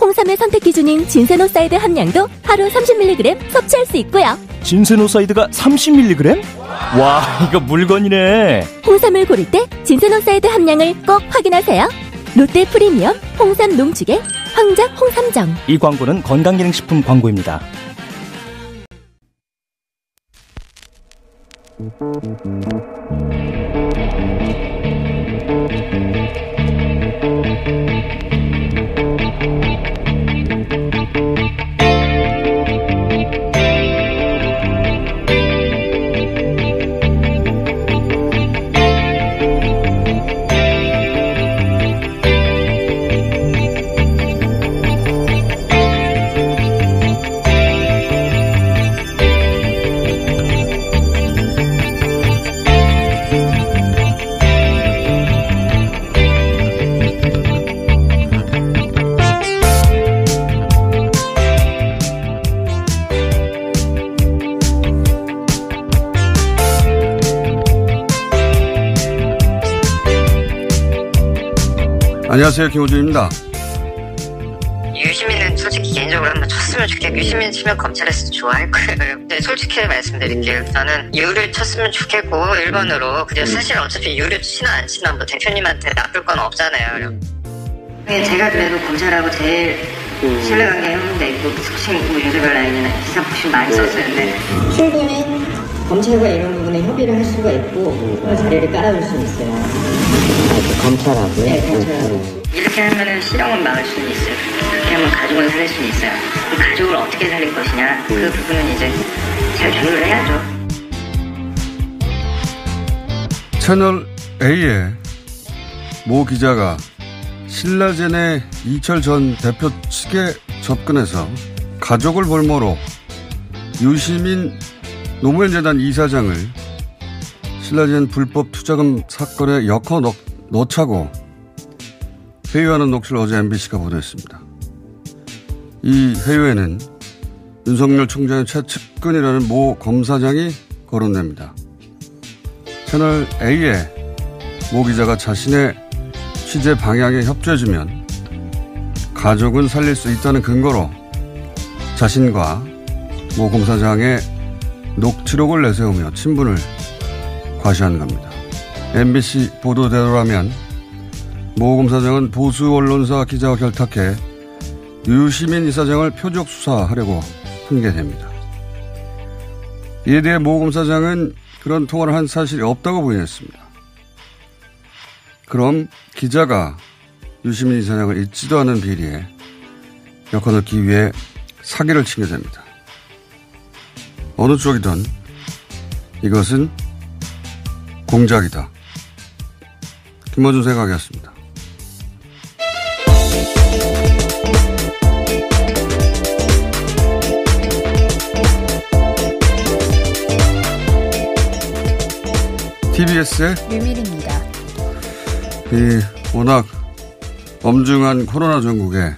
홍삼의 선택 기준인 진세노사이드 함량도 하루 30mg 섭취할 수 있고요. 진세노사이드가 30mg? 와, 이거 물건이네. 홍삼을 고를 때 진세노사이드 함량을 꼭 확인하세요. 롯데 프리미엄 홍삼 농축액 황작 홍삼정. 이 광고는 건강기능식품 광고입니다. 안녕하세요. 김호준입니다. 유시민은 솔직히 개인적으로 한번 쳤으면 좋겠고 유시민 치면 검찰에서 좋아할 거예요. 근데 솔직히 말씀드릴게요. 저는 유를 쳤으면 좋겠고 1번으로 그냥 사실 어차피 유를 치나 안 치나 뭐 대표님한테 나쁠 건 없잖아요. 네, 제가 그래도 검찰하고 제일 신뢰관계 형성돼 있고 소신 있고 윤석열 라인은 기사 보시 많이 썼어요. 근데 충분히 검찰과 이런 부분에 협의를 할 수가 있고 자리를 깔아줄 수 있어요. 검찰하고요? 네, 검찰하고. 이렇게 하면은 실형은 막을 수는 있어요. 그렇게 하면 가족을 살릴 수는 있어요. 그 가족을 어떻게 살릴 것이냐 그 부분은 이제 잘 조율을 해야죠. 채널 A의 모 기자가 신라젠의 이철 전 대표 측에 접근해서 가족을 볼모로 유시민 노무현 재단 이사장을 신라젠 불법 투자금 사건에 엮어 넣, 넣자고 회유하는 녹취를 어제 MBC가 보도했습니다. 이 회유에는 윤석열 총장의 최측근이라는 모 검사장이 거론됩니다. 채널 A의 모 기자가 자신의 취재 방향에 협조해주면 가족은 살릴 수 있다는 근거로 자신과 모 검사장의 녹취록을 내세우며 친분을 과시한 겁니다. MBC 보도대로라면 모 검사장은 보수 언론사 기자와 결탁해 유시민 이사장을 표적 수사하려고 훈계됩니다. 이에 대해 모 검사장은 그런 통화를 한 사실이 없다고 부인했습니다. 그럼 기자가 유시민 이사장을 잊지도 않은 비리에 엮어넣기 위해 사기를 치게 됩니다. 어느 쪽이든 이것은 공작이다. 김어준 생각이었습니다. TBS의 유밀입니다. 이 워낙 엄중한 코로나 전국에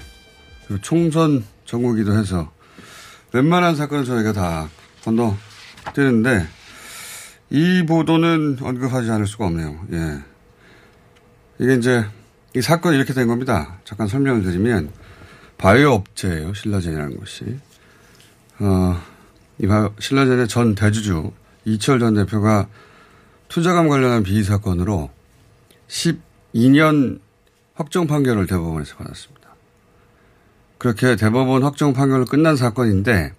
총선 전국이기도 해서 웬만한 사건을 저희가 다 건너 뛰는데 이 보도는 언급하지 않을 수가 없네요. 예. 이게 이제 이 사건이 이렇게 된 겁니다. 잠깐 설명을 드리면 바이오 업체예요. 신라젠이라는 것이. 어, 이 신라젠의 전 대주주 이철 전 대표가 투자감 관련한 비리 사건으로 12년 확정 판결을 대법원에서 받았습니다. 그렇게 대법원 확정 판결로 끝난 사건인데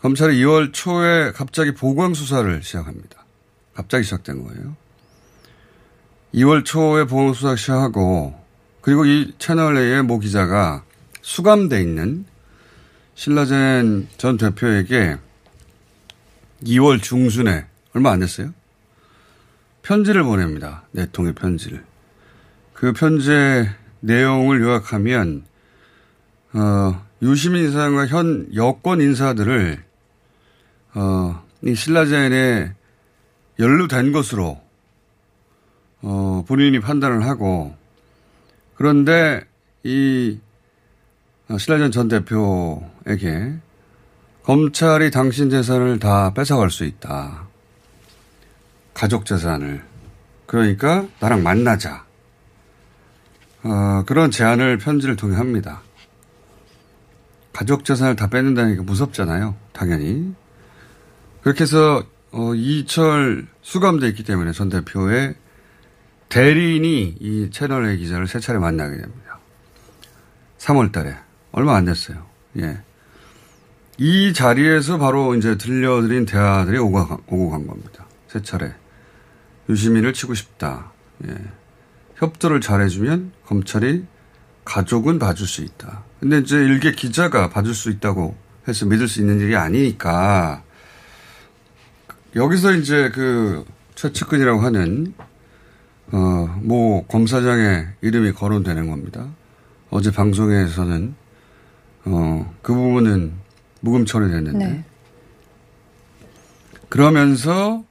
검찰이 2월 초에 갑자기 보강 수사를 시작합니다. 갑자기 시작된 거예요. 2월 초에 보강 수사 시작하고 그리고 이 채널 A의 모 기자가 수감돼 있는 신라젠 전 대표에게 2월 중순에 얼마 안 됐어요. 편지를 보냅니다. 네 통의 편지를. 그 편지의 내용을 요약하면 어, 유시민 인사장과 현 여권 인사들을 어, 이 신라젠에 연루된 것으로 어, 본인이 판단을 하고 그런데 이 어, 신라전 전 대표에게 검찰이 당신 재산을 다 뺏어갈 수 있다. 가족 재산을. 그러니까 나랑 만나자. 어, 그런 제안을 편지를 통해 합니다. 가족 재산을 다 뺏는다니까 무섭잖아요. 당연히. 그렇게 해서 어, 이철 수감돼 있기 때문에 전 대표의 대리인이 이 채널의 기자를 세 차례 만나게 됩니다. 3월 달에. 얼마 안 됐어요. 예. 이 자리에서 바로 이제 들려드린 대화들이 오고, 오고 간 겁니다. 세 차례. 유시민을 치고 싶다. 예. 협조를 잘해주면 검찰이 가족은 봐줄 수 있다. 근데 이제 일개 기자가 봐줄 수 있다고 해서 믿을 수 있는 일이 아니니까 여기서 이제 그 최측근이라고 하는 어, 모 검사장의 이름이 거론되는 겁니다. 어제 방송에서는 어, 그 부분은 무금 처리됐는데 네. 그러면서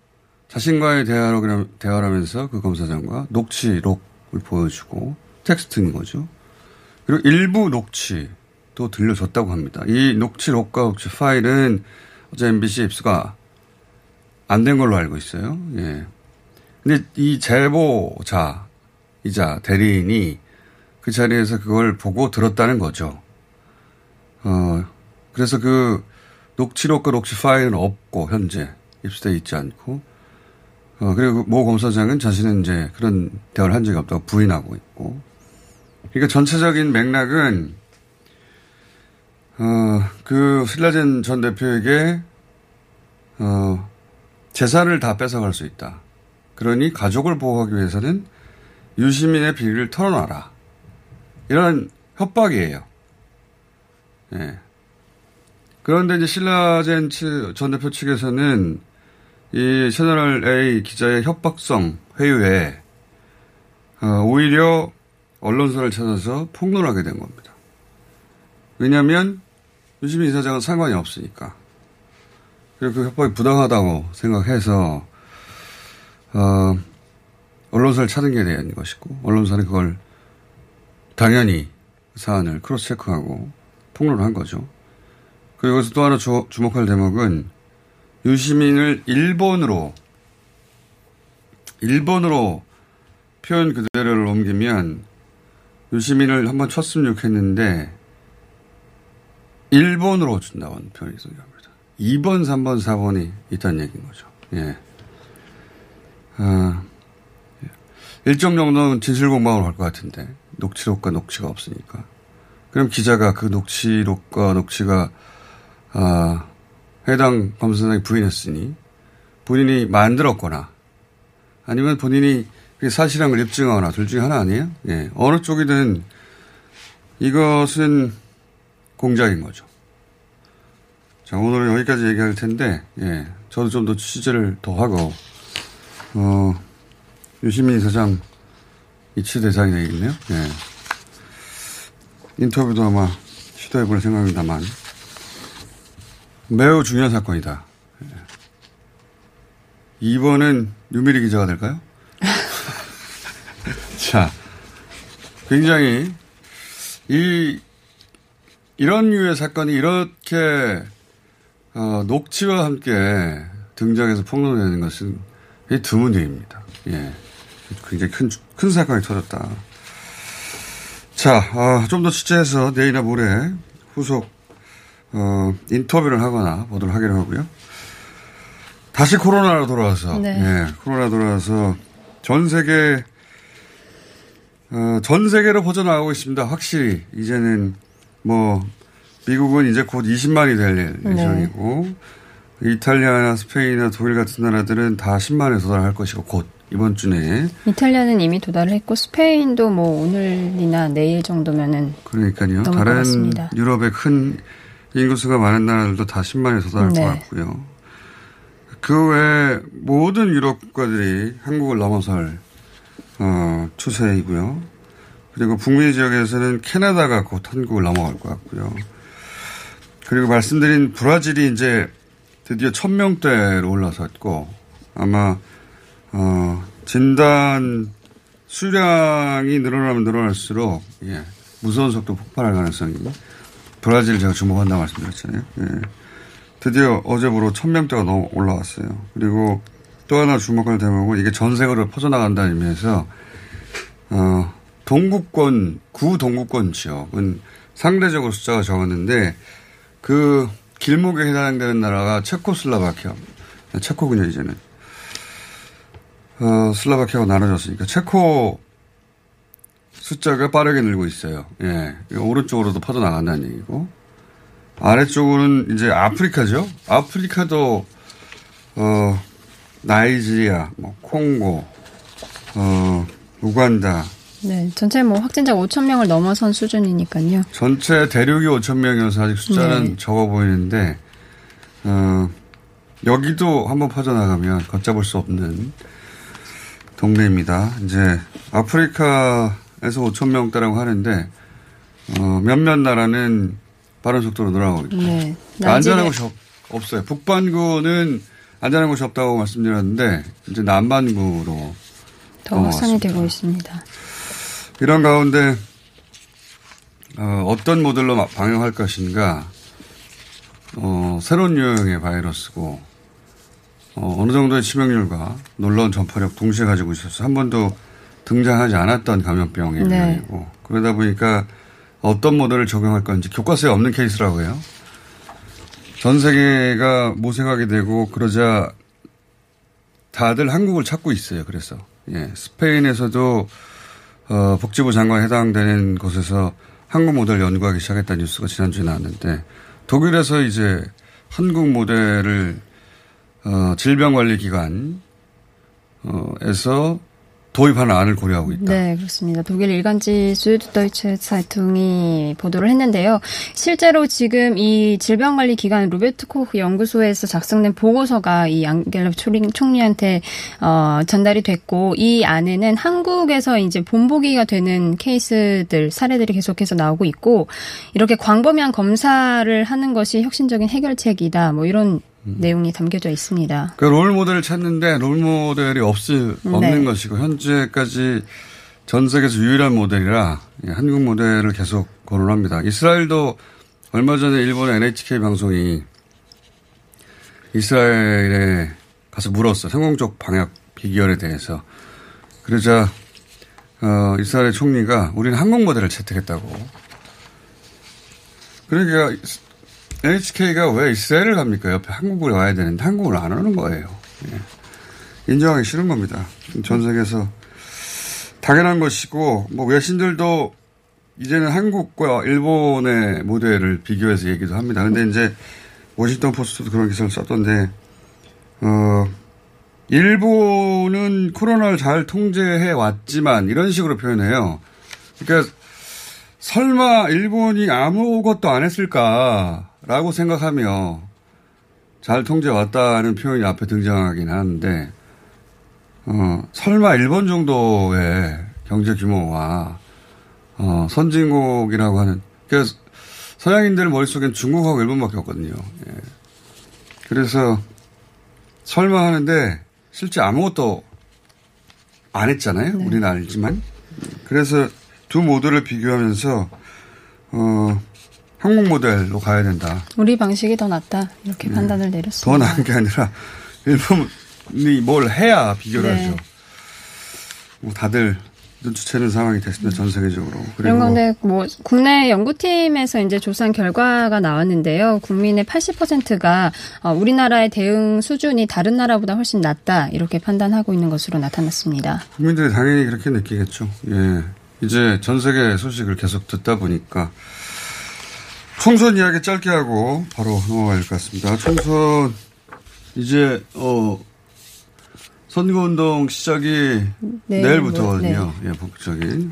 자신과의 대화를 하면서 그 검사장과 녹취록을 보여주고 텍스트인 거죠. 그리고 일부 녹취도 들려줬다고 합니다. 이 녹취록과 녹취 파일은 어제 MBC 입수가 안 된 걸로 알고 있어요. 예. 근데 이 제보자 이자 대리인이 그 자리에서 그걸 보고 들었다는 거죠. 어, 그래서 그 녹취록과 녹취 파일은 없고, 현재 입수돼 있지 않고, 어, 그리고 모 검사장은 자신은 이제 그런 대화를 한 적이 없다고 부인하고 있고. 그러니까 전체적인 맥락은, 어, 그 신라젠 전 대표에게, 어, 재산을 다 뺏어갈 수 있다. 그러니 가족을 보호하기 위해서는 유시민의 비리를 털어놔라. 이런 협박이에요. 예. 그런데 이제 신라젠 전 대표 측에서는 이 채널 A 기자의 협박성 회유에 어, 오히려 언론사를 찾아서 폭로하게 된 겁니다. 왜냐하면 유시민 이사장은 상관이 없으니까. 그리고 그 협박이 부당하다고 생각해서 어, 언론사를 찾은 게 대한 것이고 언론사는 그걸 당연히 사안을 크로스 체크하고 폭로를 한 거죠. 그리고 여기서 또 하나 주, 주목할 대목은 유시민을 일본으로 일본으로 표현 그대로를 옮기면 유시민을 한번 쳤으면 좋겠는데 일본으로 준다고 는 표현이 있습니다. 2번, 3번, 4번이 있다는 얘기인 거죠. 예. 아, 일정 정도는 진실 공방으로 갈 것 같은데 녹취록과 녹취가 없으니까. 그럼 기자가 그 녹취록과 녹취가 아, 해당 검사장이 부인했으니 본인이 만들었거나 아니면 본인이 사실한 걸 입증하거나 둘 중에 하나 아니에요? 예. 어느 쪽이든 이것은 공작인 거죠. 자, 오늘은 여기까지 얘기할 텐데, 예. 저도 좀 더 취재를 더 하고, 어, 유시민 사장 이치 대상이 되겠네요. 예. 인터뷰도 아마 시도해볼 생각입니다만 매우 중요한 사건이다. 예. 2번은 유미리 기자가 될까요? 자, 굉장히 이 이런 류의 사건이 이렇게 어, 녹취와 함께 등장해서 폭로되는 것은 이 드문 일입니다. 예. 굉장히 큰, 큰 사건이 터졌다. 자, 어, 좀더 취재해서 내일이나 모레 후속, 어, 인터뷰를 하거나 보도록 하기로 하고요. 다시 코로나로 돌아와서, 네. 예, 코로나 돌아와서 전 세계, 어, 전 세계로 퍼져나가고 있습니다. 확실히. 이제는 뭐, 미국은 이제 곧 20만이 될 네. 예정이고, 이탈리아나 스페인이나 독일 같은 나라들은 다 10만에 도달할 것이고, 곧, 이번 주 내에. 이탈리아는 이미 도달을 했고 스페인도 뭐 오늘이나 내일 정도면은 그러니까요. 다른. 유럽의 큰 인구수가 많은 나라들도 다 10만에 도달할 네. 것 같고요. 그 외에 모든 유럽 국가들이 한국을 넘어설 어, 추세이고요. 그리고 북미 지역에서는 캐나다가 곧 한국을 넘어갈 것 같고요. 그리고 말씀드린 브라질이 이제 드디어 1000명대로 올라섰고 아마 어, 진단 수량이 늘어나면 늘어날수록 예, 무서운 속도 폭발할 가능성이 브라질 제가 주목한다 말씀드렸잖아요. 예. 드디어 어제부로 1000명대가 넘어 올라왔어요. 그리고 또 하나 주목할 대목은 이게 전 세계로 퍼져나간다는 의미에서 어, 동구권 구 동구권 지역은 상대적으로 숫자가 적었는데 그 길목에 해당되는 나라가 체코슬라바키아 체코군요 이제는 어, 슬라바키아가 나눠졌으니까 체코 숫자가 빠르게 늘고 있어요. 예. 오른쪽으로도 퍼져나간다는 얘기고. 아래쪽으로는 이제 아프리카죠. 아프리카도, 어, 나이지리아, 뭐, 콩고, 어, 우간다. 네 전체 뭐 확진자 5천 명을 넘어선 수준이니까요. 전체 대륙이 5천 명이어서 아직 숫자는 네. 적어 보이는데, 어, 여기도 한번 퍼져나가면 걷잡을 수 없는 동네입니다. 이제 아프리카에서 5천 명대라고 하는데, 어, 몇몇 나라는 빠른 속도로 늘어나고 있고. 네. 안전한 나이지리아- 곳이 없, 없어요. 북반구는 안전한 곳이 없다고 말씀드렸는데, 이제 남반구로 더 확산이. 되고 있습니다. 이런 가운데 어, 떤 모델로 마- 방역할 것인가 어, 새로운 유형의 바이러스고 어, 느 정도의 치명률과 놀라운 전파력 동시에 가지고 있어서 한 번도 등장하지 않았던 감염병의 네. 유형이고 그러다 보니까 어떤 모델을 적용할 건지 교과서에 없는 케이스라고 해요. 전 세계가 모색하게 되고 그러자 다들 한국을 찾고 있어요. 그래서 예, 스페인에서도 어, 복지부 장관에 해당되는 곳에서 한국 모델 연구하기 시작했다는 뉴스가 지난주에 나왔는데 독일에서 이제 한국 모델을 어, 질병관리기관 어에서 도입하는 안을 고려하고 있다. 네, 그렇습니다. 독일 일간지 스위드더이체 사이퉁이 보도를 했는데요. 실제로 지금 이 질병관리기관 루베트 코흐 연구소에서 작성된 보고서가 이 초리- 총리한테 어, 전달이 됐고 이 안에는 한국에서 이제 본보기가 되는 케이스들 사례들이 계속해서 나오고 있고 이렇게 광범위한 검사를 하는 것이 혁신적인 해결책이다. 뭐 이런 음. 내용이 담겨져 있습니다. 그롤 모델을 찾는데 롤 모델이 없을, 없는 네. 것이고 현재까지 전 세계에서 유일한 모델이라 예, 한국 모델을 계속 거론합니다. 이스라엘도 얼마 전에 일본의 NHK 방송이 이스라엘에 가서 물었어. 성공적 방역 비결에 대해서. 그러자 어, 이스라엘 총리가 우리는 한국 모델을 채택했다고. 그러니까 NHK가 왜 이스라엘을 갑니까? 옆에 한국을 와야 되는데 한국을 안 오는 거예요. 예. 인정하기 싫은 겁니다. 전 세계에서 당연한 것이고 뭐 외신들도 이제는 한국과 일본의 모델을 비교해서 얘기도 합니다. 근데 이제 워싱턴 포스트도 그런 기사를 썼던데 어 일본은 코로나를 잘 통제해 왔지만 이런 식으로 표현해요. 그러니까 설마 일본이 아무것도 안 했을까 라고 생각하며 잘 통제해 왔다는 표현이 앞에 등장하긴 하는데 어, 설마 일본 정도의 경제 규모와 어, 선진국이라고 하는 그래서 서양인들 머릿속엔 중국하고 일본밖에 없거든요. 예. 그래서 설마 하는데 실제 아무것도 안 했잖아요. 우리는 알지만. 그래서 두 모델을 비교하면서 어, 한국 모델로 가야 된다. 우리 방식이 더 낫다 이렇게 판단을 내렸습니다. 더 나은 게 아니라 일본이 뭘 해야 비교를 네. 하죠. 뭐 다들 눈치채는 상황이 됐습니다. 전 세계적으로. 이런 건데 뭐 국내 연구팀에서 이제 조사한 결과가 나왔는데요. 국민의 80%가 어, 우리나라의 대응 수준이 다른 나라보다 훨씬 낮다 이렇게 판단하고 있는 것으로 나타났습니다. 국민들이 당연히 그렇게 느끼겠죠. 예. 이제 전 세계 소식을 계속 듣다 보니까 총선 이야기 짧게 하고 바로 넘어가야 될 것 같습니다. 총선 이제 어 선거운동 시작이 네, 내일부터거든요. 예, 본격적인.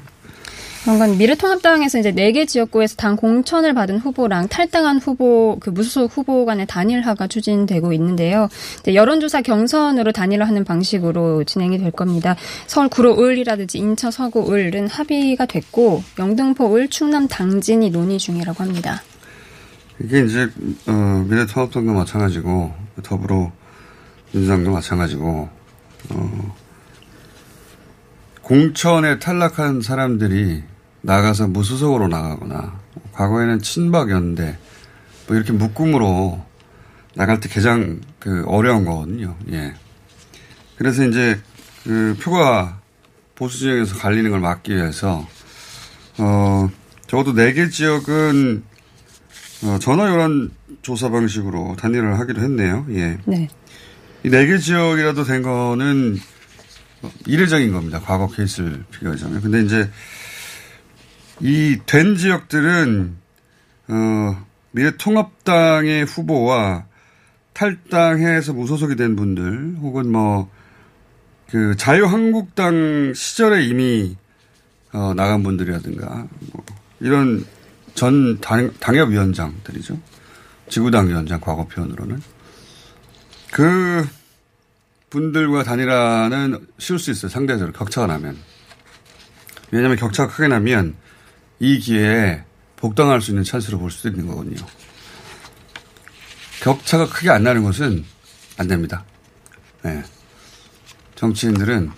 그런 건 미래통합당에서 이제 4개 지역구에서 당 공천을 받은 후보랑 탈당한 후보, 그 무소속 후보 간의 단일화가 추진되고 있는데요. 여론조사 경선으로 단일화하는 방식으로 진행이 될 겁니다. 서울 구로 을이라든지 인천 서구 을은 합의가 됐고, 영등포 을, 충남 당진이 논의 중이라고 합니다. 이게 이제 어, 미래통합당도 마찬가지고 더불어 민주당도 마찬가지고 어, 공천에 탈락한 사람들이 나가서 무소속으로 나가거나 과거에는 친박 연대 뭐 이렇게 묶음으로 나갈 때 가장 그 어려운 거거든요. 예. 그래서 이제 그 표가 보수 지역에서 갈리는 걸 막기 위해서 어 적어도 네 개 지역은 어, 전화 여론 조사 방식으로 단일화를 하기로 했네요. 예. 네. 이 네 개 지역이라도 된 거는 이례적인 겁니다. 과거 케이스를 비교하자면. 근데 이제 이 된 지역들은 어, 미래통합당의 후보와 탈당해서 무소속이 된 분들 혹은 뭐 그 자유한국당 시절에 이미 어, 나간 분들이라든가 뭐 이런 전 당, 당협위원장들이죠. 지구당 위원장 과거 표현으로는 그 분들과 단일화는 쉬울 수 있어요. 상대적으로 격차가 나면. 왜냐하면 격차가 크게 나면 이 기회에 복당할 수 있는 찬스로 볼 수도 있는 거거든요. 격차가 크게 안 나는 것은 안 됩니다. 네. 정치인들은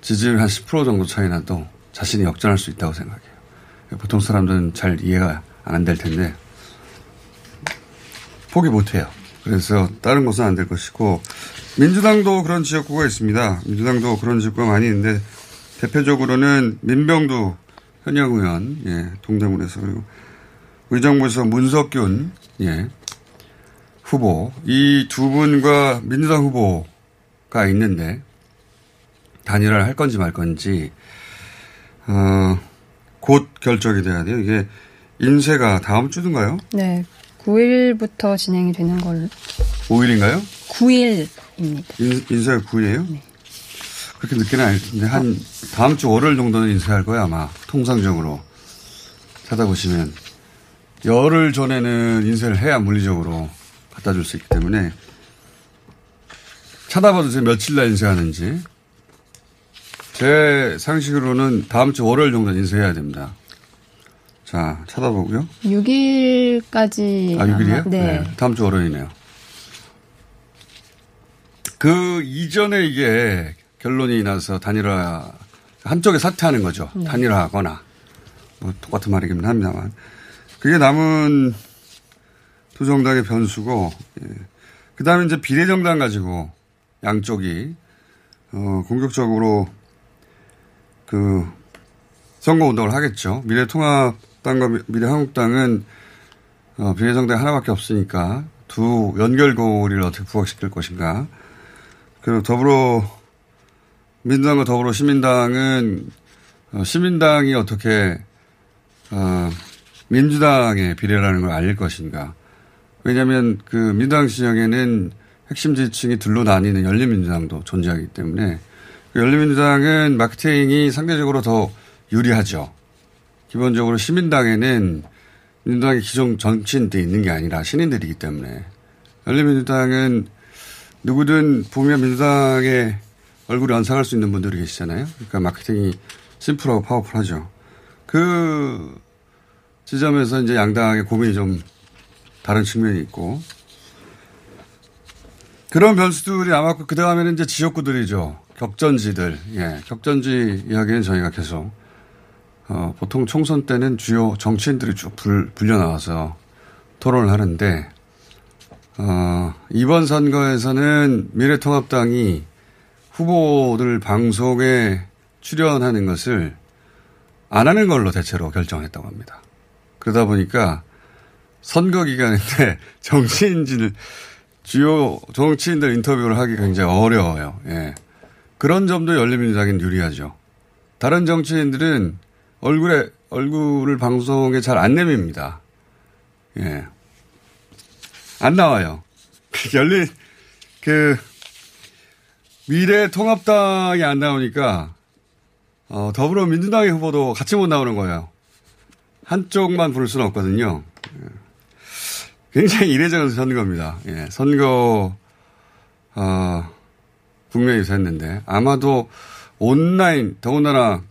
지지율 한 10% 정도 차이 나도 자신이 역전할 수 있다고 생각해요. 보통 사람들은 잘 이해가 안 될 텐데 포기 못 해요. 그래서 다른 것은 안 될 것이고 민주당도 그런 지역구가 있습니다. 민주당도 그런 지역구가 많이 있는데 대표적으로는 민병두 현역 의원, 예, 동대문에서 그리고 의정부에서 문석균, 예, 후보 이 두 분과 민주당 후보가 있는데 단일화를 할 건지 말 건지 어, 곧 결정이 돼야 돼요. 이게 인쇄가 다음 주든가요? 네. 9일부터 진행이 되는 걸로. 5일인가요? 9일입니다. 인, 인쇄가 9일이에요? 그렇게 늦게는 아닌데 한 다음 주 월요일 정도는 인쇄할 거야 아마 통상적으로 찾아보시면 열흘 전에는 인쇄를 해야 물리적으로 갖다 줄 수 있기 때문에 찾아봐도 제 며칠 날 인쇄하는지 제 상식으로는 다음 주 월요일 정도는 인쇄해야 됩니다. 자, 찾아보고요. 6일까지. 아, 6일이에요? 네. 다음 주 월요일이네요. 그 이전에 이게 결론이 나서 단일화, 한쪽에 사퇴하는 거죠. 네. 단일화하거나. 뭐 똑같은 말이긴 합니다만. 그게 남은 두 정당의 변수고, 예. 그 다음에 이제 비례정당 가지고 양쪽이, 어, 공격적으로 그 선거 운동을 하겠죠. 미래통합당과 미래한국당은 어, 비례정당 하나밖에 없으니까 두 연결고리를 어떻게 부각시킬 것인가. 그리고 더불어 민주당과 더불어 시민당은 어, 시민당이 어떻게 어, 민주당의 비례라는 걸 알릴 것인가. 왜냐하면 그 민주당 진영에는 핵심 지지층이 둘로 나뉘는 열린민주당도 존재하기 때문에 그 열린민주당은 마케팅이 상대적으로 더 유리하죠. 기본적으로 시민당에는 민주당의 기존 정치인들이 있는 게 아니라 신인들이기 때문에 열린민주당은 누구든 보면 민주당의 얼굴이 연상할 수 있는 분들이 계시잖아요. 그러니까 마케팅이 심플하고 파워풀하죠. 그 지점에서 이제 양당의 고민이 좀 다른 측면이 있고 그런 변수들이 아마 그 다음에는 이제 지역구들이죠. 격전지들. 예. 격전지 이야기는 저희가 계속, 어, 보통 총선 때는 주요 정치인들이 쭉 불, 불려 나와서 토론을 하는데, 어, 이번 선거에서는 미래통합당이 후보들 방송에 출연하는 것을 안 하는 걸로 대체로 결정했다고 합니다. 그러다 보니까 선거 기간인데 정치인들 주요 정치인들 인터뷰를 하기 굉장히 어려워요. 예. 그런 점도 열린민주당엔 유리하죠. 다른 정치인들은 얼굴에 얼굴을 방송에 잘 안 내밉니다. 예. 안 나와요. 열린 그 미래 통합당이 안 나오니까 어, 더불어민주당의 후보도 같이 못 나오는 거예요. 한쪽만 부를 수는 없거든요. 예. 굉장히 이례적인 선거입니다. 예, 선거 어, 국면에서 했는데 아마도 온라인 더군다나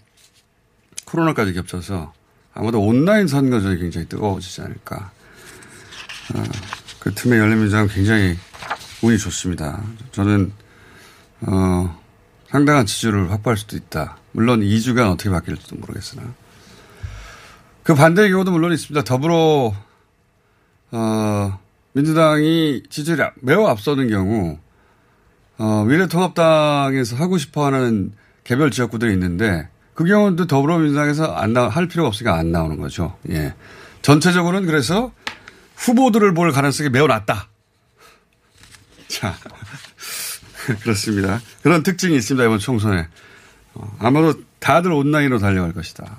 코로나까지 겹쳐서 아마도 온라인 선거전이 굉장히 뜨거워지지 않을까. 어, 그 틈에 열린민주당 굉장히 운이 좋습니다. 저는 어, 상당한 지지를 확보할 수도 있다. 물론 2주간 어떻게 바뀔지도 모르겠으나. 그 반대의 경우도 물론 있습니다. 더불어, 어, 민주당이 지지율이 매우 앞서는 경우, 어, 미래통합당에서 하고 싶어 하는 개별 지역구들이 있는데, 그 경우도 더불어민주당에서 안 나, 할 필요가 없으니까 안 나오는 거죠. 예. 전체적으로는 그래서 후보들을 볼 가능성이 매우 낮다. 자. 그렇습니다. 그런 특징이 있습니다. 이번 총선에. 어, 아마도 다들 온라인으로 달려갈 것이다.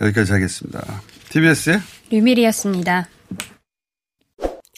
여기까지 하겠습니다. TBS의 류밀이었습니다.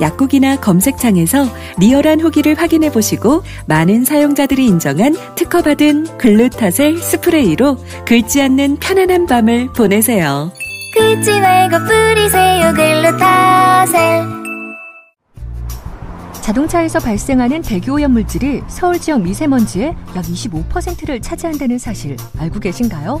약국이나 검색창에서 리얼한 후기를 확인해 보시고 많은 사용자들이 인정한 특허받은 글루타셀 스프레이로 긁지 않는 편안한 밤을 보내세요. 긁지 말고 뿌리세요 글루타셀 자동차에서 발생하는 대기오염 물질이 서울 지역 미세먼지의 약 25%를 차지한다는 사실 알고 계신가요?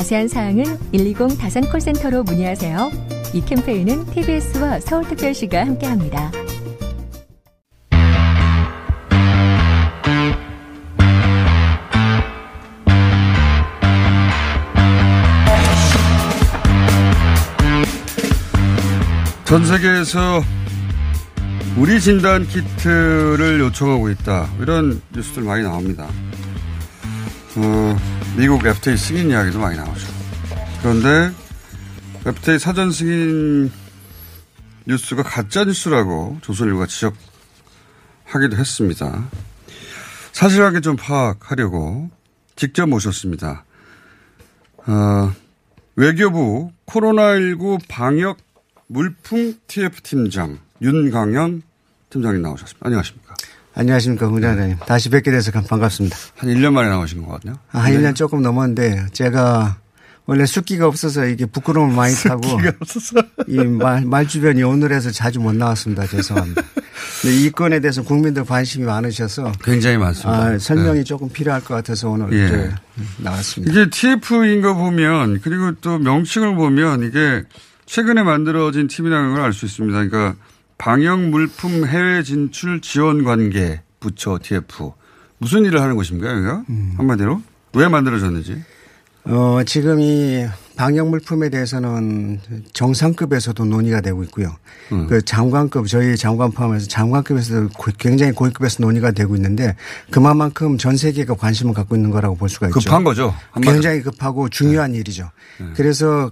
자세한 사항은 120 다산 콜센터로 문의하세요. 이 캠페인은 TBS와 서울특별시가 함께합니다. 전 세계에서 우리 진단 키트를 요청하고 있다. 이런 뉴스들 많이 나옵니다. 어, 미국 FTA 승인 이야기도 많이 나오죠. 그런데 FTA 사전 승인 뉴스가 가짜 뉴스라고 조선일보가 지적하기도 했습니다. 사실하게 좀 파악하려고 직접 모셨습니다. 어, 외교부 코로나19 방역 물품 TF 팀장 윤강현 팀장님 나오셨습니다. 안녕하십니까. 안녕하십니까, 공장장님. 다시 뵙게 돼서 반갑습니다. 한 1년 만에 나오신 것 같네요. 아, 한 1년 조금 넘었는데, 제가 원래 숫기가 없어서 이게 부끄러움을 많이 타고. 이 말, 말 주변이 오늘에서 자주 못 나왔습니다. 죄송합니다. 네, 이 건에 대해서 국민들 관심이 많으셔서 굉장히 많습니다. 아, 설명이 네. 조금 필요할 것 같아서 오늘 예. 이제 나왔습니다. 이게 TF인 거 보면 그리고 또 명칭을 보면 이게 최근에 만들어진 팀이라는 걸 알 수 있습니다. 그러니까 방역 물품 해외 진출 지원 관계 부처 TF 무슨 일을 하는 곳입니까? 여기가 음. 한마디로 왜 만들어졌는지. 어, 지금 이 방역 물품에 대해서는 정상급에서도 논의가 되고 있고요. 음. 그 장관급 저희 장관 포함해서 장관급에서도 고- 굉장히 고위급에서 논의가 되고 있는데 그만큼 전 세계가 관심을 갖고 있는 거라고 볼 수가 있죠. 급한 거죠. 한마디로. 굉장히 급하고 중요한 일이죠. 그래서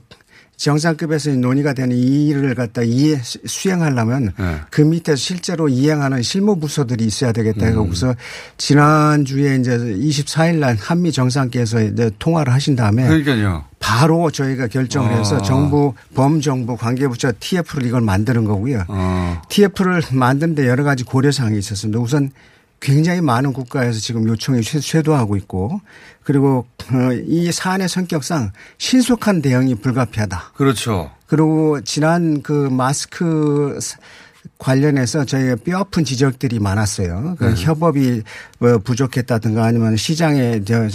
정상급에서 논의가 되는 이 일을 갖다 이해 수행하려면 네. 그 밑에 실제로 이행하는 실무 부서들이 있어야 되겠다 음. 해서 그래서 지난주에 이제 24일 날 한미 정상께서 이제 통화를 하신 다음에 그러니까요. 바로 저희가 결정을 해서 아. 정부 범정부 관계부처 TF를 이걸 만드는 거고요. 어. TF를 만드는데 여러 가지 고려 사항이 있었습니다. 우선 굉장히 많은 국가에서 지금 요청이 쇄- 쇄도하고 있고 그리고 어, 이 사안의 성격상 신속한 대응이 불가피하다. 그렇죠. 그리고 지난 그 마스크 사- 관련해서 저희가 뼈아픈 지적들이 많았어요. 그 네. 협업이 뭐 부족했다든가 아니면 시장에 대한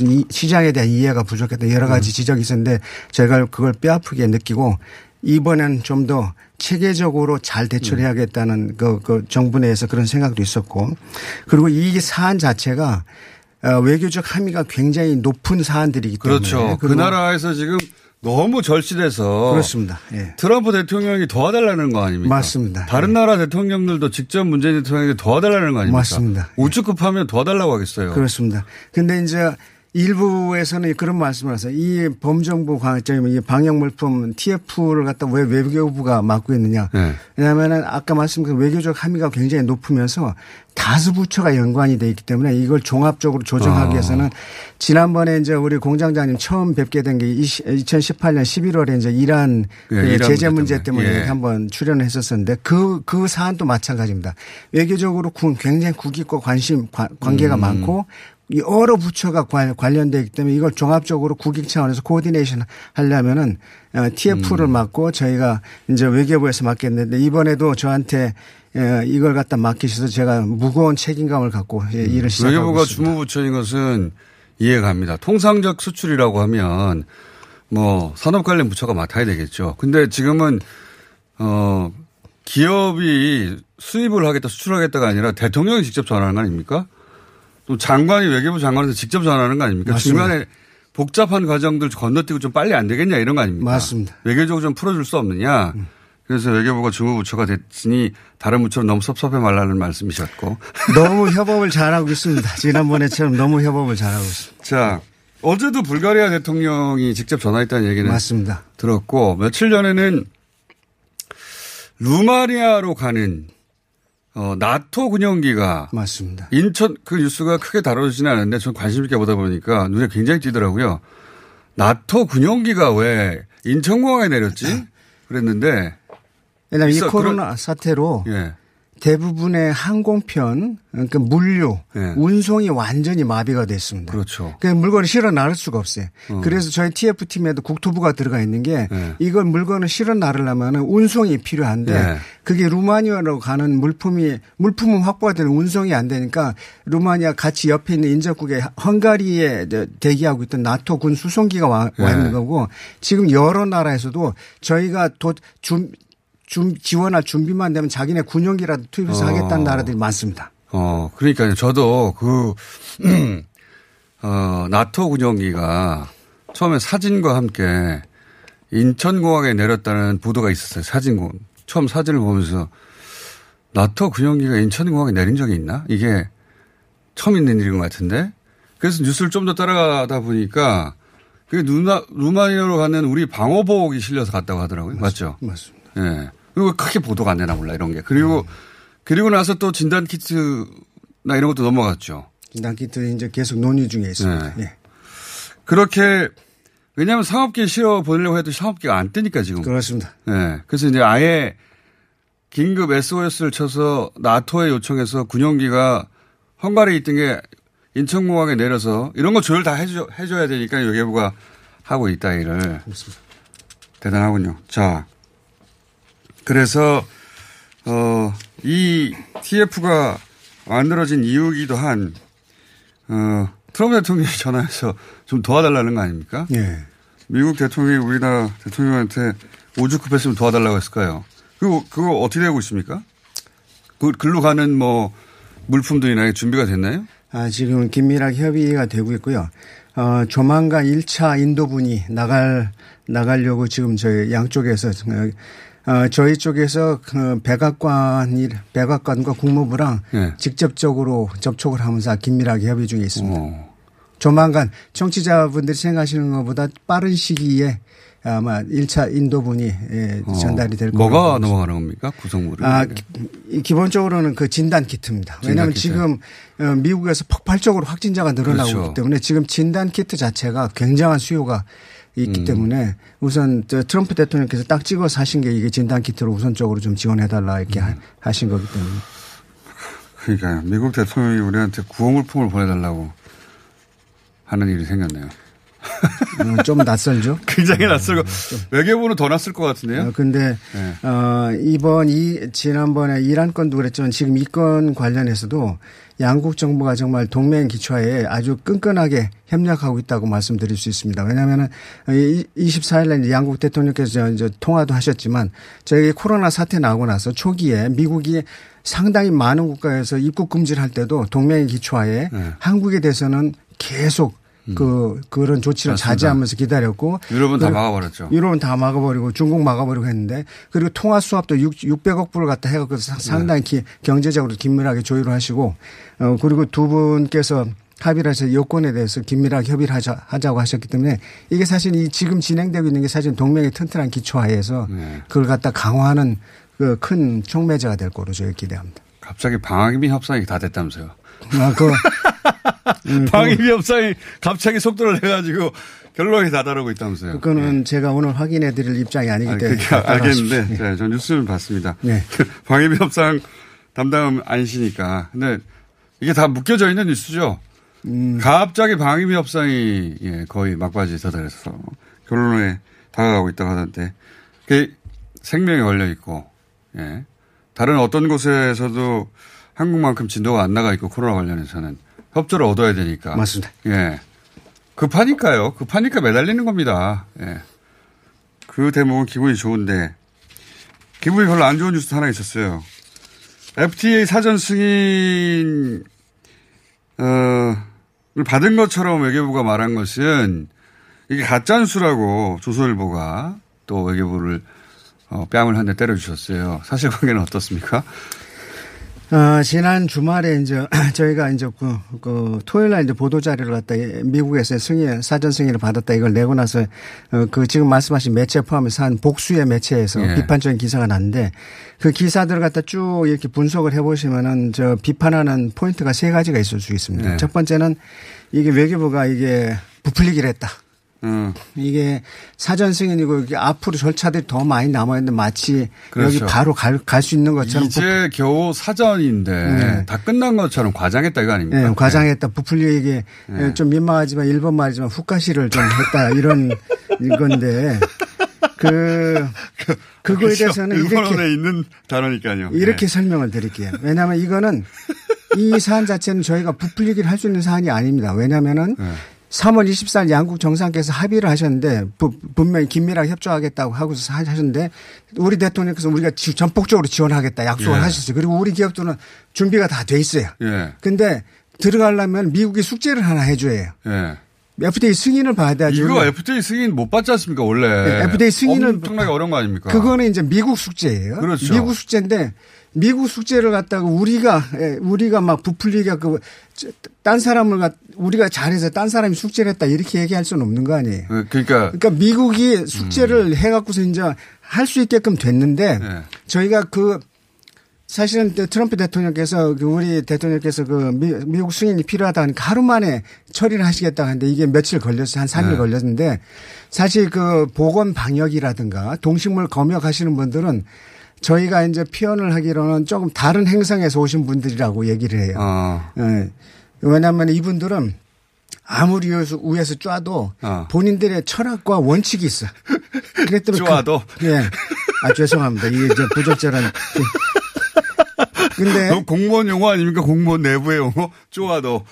이- 시장에 대한 이해가 부족했다 여러 가지 지적이 있었는데 저희가 그걸 뼈아프게 느끼고 이번엔 좀 더 체계적으로 잘 대처해야겠다는 그, 그 정부 내에서 그런 생각도 있었고 그리고 이 사안 자체가 어, 외교적 함의가 굉장히 높은 사안들이기 때문에 그렇죠. 그 나라에서 지금 너무 절실해서 그렇습니다. 예. 트럼프 대통령이 도와달라는 거 아닙니까? 맞습니다. 다른 나라 대통령들도 직접 문재인 대통령에게 도와달라는 거 아닙니까? 맞습니다. 우측급하면 도와달라고 하겠어요. 그렇습니다. 근데 이제 일부에서는 그런 말씀을 하세요. 이 범정부 관점이 이 방역물품 TF를 갖다 왜 외교부가 맡고 있느냐. 네. 왜냐하면은 아까 말씀드린 외교적 함의가 굉장히 높으면서 다수 부처가 연관이 돼 있기 때문에 이걸 종합적으로 조정하기 아. 위해서는 지난번에 이제 우리 공장장님 처음 뵙게 된 게 2018년 11월에 이제 이란 예, 그 제재 문제 때문에. 때문에 예. 한번 출연을 했었었는데 그, 그 사안도 마찬가지입니다. 외교적으로 구- 굉장히 국익과 관심, 관- 관계가 음. 많고 이 여러 부처가 관- 관련되기 때문에 이걸 종합적으로 국익 차원에서 코디네이션 하려면은 어, TF를 음. 맡고 저희가 이제 외교부에서 맡겠는데 이번에도 저한테 어, 이걸 갖다 맡기셔서 제가 무거운 책임감을 갖고 예, 일을 시작하고 음. 외교부가 있습니다. 주무부처인 것은 이해가 갑니다. 통상적 수출이라고 하면 뭐 산업 관련 부처가 맡아야 되겠죠. 근데 지금은 어 기업이 수입을 하겠다 수출하겠다가 아니라 대통령이 직접 전화하는 거 아닙니까? 또 장관이 외교부 장관한테 직접 전화하는 거 아닙니까? 맞습니다. 중간에 복잡한 과정들 건너뛰고 좀 빨리 안 되겠냐 이런 거 아닙니까? 맞습니다. 음. 외교적으로 좀 풀어줄 수 없느냐? 그래서 외교부가 주무부처가 됐으니 다른 부처는 너무 섭섭해 말라는 말씀이셨고. 너무 협업을 잘하고 있습니다. 지난번에처럼 너무 협업을 잘하고 있습니다. 자, 어제도 불가리아 대통령이 직접 전화했다는 얘기는 맞습니다. 들었고 며칠 전에는 루마니아로 가는 어, 나토 군용기가 맞습니다. 인천 그 뉴스가 크게 다뤄지지는 않았는데 전 관심 있게 보다 보니까 눈에 굉장히 띄더라고요. 나토 군용기가 왜 인천공항에 내렸지? 그랬는데 왜냐하면 이 코로나 사태로 예. 대부분의 항공편, 그러니까 물류, 예. 운송이 완전히 마비가 됐습니다. 그렇죠. 그 물건을 실어 나를 수가 없어요. 어. 그래서 저희 TF팀에도 국토부가 들어가 있는 게 예. 이걸 물건을 실어 나르려면 운송이 필요한데 예. 그게 루마니아로 가는 물품이 물품은 확보가 되는 운송이 안 되니까 루마니아 같이 옆에 있는 인접국에 헝가리에 대기하고 있던 나토 군 수송기가 와, 와 예. 있는 거고 지금 여러 나라에서도 저희가 도, 준, 준, 지원할 준비만 되면 자기네 군용기라도 투입해서 어. 하겠다는 나라들이 많습니다. 어, 그러니까요. 저도 그, 어, 나토 군용기가 처음에 사진과 함께 인천공항에 내렸다는 보도가 있었어요. 사진, 처음 사진을 보면서 나토 군용기가 인천공항에 내린 적이 있나? 이게 처음 있는 일인 것 같은데. 그래서 뉴스를 좀 더 따라가다 보니까 그게 누나, 루마니아로 가는 우리 방호복이 실려서 갔다고 하더라고요. 맞죠? 맞습니다. 예. 그리고 크게 보도가 안 되나 몰라, 이런 게. 그리고, 그리고 나서 또 진단 키트나 이런 것도 넘어갔죠. 진단 키트 이제 계속 논의 중에 있습니다. 네. 예. 그렇게, 왜냐하면 상업기에 실어 보내려고 해도 상업기가 안 뜨니까 지금. 그렇습니다. 예. 그래서 이제 아예 긴급 SOS를 쳐서 나토에 요청해서 군용기가 헝가리에 있던 게 인천공항에 내려서 이런 거 조율 다 해줘, 해줘야 되니까 외교부가 하고 있다, 일을. 대단하군요. 자. 그래서, 어, 이 TF가 만들어진 이유기도 한, 어, 트럼프 대통령이 전화해서 좀 도와달라는 거 아닙니까? 예. 미국 대통령이 우리나라 대통령한테 오죽 급했으면 도와달라고 했을까요? 그거, 그거 어떻게 되고 있습니까? 그, 글로 가는 뭐, 물품들이나 준비가 됐나요? 아, 지금 긴밀하게 협의가 되고 있고요. 어, 조만간 1차 인도분이 나갈, 나가려고 지금 저희 양쪽에서, 어, 저희 쪽에서 그 백악관이, 백악관과 국무부랑 예. 직접적으로 접촉을 하면서 긴밀하게 협의 중에 있습니다. 조만간 청취자분들이 생각하시는 것보다 빠른 시기에 아마 1차 인도분이 예, 어, 전달이 될 거라고 뭐가. 넘어가는 겁니까? 구성물은? 아, 기- 기본적으로는 그 진단 키트입니다. 왜냐하면 키트. 지금 어, 미국에서 폭발적으로 확진자가 늘어나고 그렇죠. 있기 때문에 지금 진단 키트 자체가 굉장한 수요가 있기 음. 때문에 우선 저 트럼프 대통령께서 딱 찍어서 하신 게 이게 진단 키트로 우선적으로 좀 지원해달라 이렇게 하- 하신 거기 때문에. 그러니까요. 미국 대통령이 우리한테 구호물품을 보내달라고 하는 일이 생겼네요. 어, 좀 낯설죠? 굉장히 낯설고 외교부는 더 낯설 것 같은데요. 어, 근데 네. 어, 이번 이 지난번에 이란 건도 그랬지만 지금 이 건 관련해서도 양국 정부가 정말 동맹 기초하에 아주 끈끈하게 협력하고 있다고 말씀드릴 수 있습니다. 왜냐하면은 24일 날 양국 대통령께서 이제 통화도 하셨지만 저희 코로나 사태 나고 나서 초기에 미국이 상당히 많은 국가에서 입국 금지를 할 때도 동맹 기초하에 네. 한국에 대해서는 계속 그 그런 조치를 음. 맞습니다. 자제하면서 기다렸고 유럽은 다 막아버렸죠. 유럽은 다 막아버리고 중국 막아버리고 했는데 그리고 통화 수합도 6, 600억 불을 갖다 해갖고 사- 상당히 기- 경제적으로 긴밀하게 조율을 하시고 어 그리고 두 분께서 합의를 해서 여권에 대해서 긴밀하게 협의를 하자, 하자고 하셨기 때문에 이게 사실 이 지금 진행되고 있는 게 사실 동맹의 튼튼한 기초하에서 네. 그걸 갖다 강화하는 그 큰 촉매제가 될 거로 저희 기대합니다. 갑자기 방위비 협상이 다 됐다면서요. 아, 그, 음, 방위비 협상이 갑자기 속도를 내가지고 결론이 다다르고 있다면서요. 그거는 제가 오늘 확인해 드릴 입장이 아니기 아니, 때문에. 그게 알겠는데, 따라하십시오. 네, 전 뉴스를 봤습니다. 네. 방위비 협상 담당 아니시니까. 근데 이게 다 묶여져 있는 뉴스죠. 음. 갑자기 방위비 협상이 예, 거의 막바지에 다다라서 결론에 다가가고 있다고 하던데 그게 생명이 걸려 있고 예. 다른 어떤 곳에서도 한국만큼 진도가 안 나가 있고 코로나 관련해서는 협조를 얻어야 되니까. 맞습니다. 예. 급하니까요. 급하니까 매달리는 겁니다. 예. 그 대목은 기분이 좋은데 기분이 별로 안 좋은 뉴스 하나 있었어요. FTA 사전 승인 어, 을 받은 것처럼 외교부가 말한 것은 이게 가짜뉴스라고 조선일보가 또 외교부를 어, 뺨을 한 대 때려주셨어요. 사실관계는 어떻습니까? 어, 지난 주말에 이제 저희가 이제 그, 그 토요일 날 이제 보도 자료를 갖다 미국에서 승인, 사전 승인을 받았다 이걸 내고 나서 어, 그 지금 말씀하신 매체 포함해서 한 복수의 매체에서 예. 비판적인 기사가 났는데 그 기사들을 갖다 쭉 이렇게 분석을 해 보시면은 저 비판하는 포인트가 세 가지가 있을 수 있습니다. 네. 첫 번째는 이게 외교부가 이게 부풀리기를 했다. 음. 이게 사전 승인이고 이게 앞으로 절차들이 더 많이 남아있는데 마치 그렇죠. 여기 바로 갈 수 있는 것처럼 이제 겨우 사전인데 네. 다 끝난 것처럼 과장했다 이거 아닙니까? 네, 과장했다. 부풀리에게 네. 좀 민망하지만 일본 말이지만 훅가시를 좀 했다 이런 건데 그 그거에 그렇죠. 대해서는 이렇게 있는 단어니까요. 이렇게 네. 설명을 드릴게요. 왜냐하면 이거는 이 사안 자체는 저희가 부풀리기를 할 수 있는 사안이 아닙니다. 왜냐하면은 네. 3월 24일 양국 정상께서 합의를 하셨는데 부- 분명히 긴밀하게 협조하겠다고 하고서 하셨는데 우리 대통령께서 우리가 지- 전폭적으로 지원하겠다 약속을 예. 하셨어요. 그리고 우리 기업들은 준비가 다 돼 있어요. 예. 근데 들어가려면 미국이 숙제를 하나 해줘야 해요. 예. FTA 승인을 받아야죠. 이거 우리가. FTA 승인 못 받지 않습니까 원래? 네, FTA 승인을 엄청나게 어려운 거 아닙니까? 그거는 이제 미국 숙제예요. 그렇죠. 미국 숙제인데 미국 숙제를 갖다가 우리가 예, 우리가 막 부풀리가 그딴 사람을 갖 우리가 잘해서 딴 사람이 숙제를 했다 이렇게 얘기할 수는 없는 거 아니에요. 그- 그러니까 그러니까 미국이 숙제를 해갖고서 이제 할 수 있게끔 됐는데 네. 저희가 그 사실은 트럼프 대통령께서 그 우리 대통령께서 그 미, 미국 승인이 필요하다 하니까 하루 만에 처리를 하시겠다 하는데 이게 며칠 걸렸어요. 한 3일 네. 걸렸는데 사실 그 보건 방역이라든가 동식물 검역하시는 분들은 저희가 이제 표현을 하기로는 조금 다른 행성에서 오신 분들이라고 얘기를 해요. 어. 예. 왜냐하면 이분들은 아무리 위에서, 위에서 쪄도 어. 본인들의 철학과 원칙이 있어. 그랬더니 쪼아도? 그, 예. 아 죄송합니다. 이게 이제 부적절한 근데 공무원 용어 아닙니까? 공무원 내부의 용어? 쪼아도.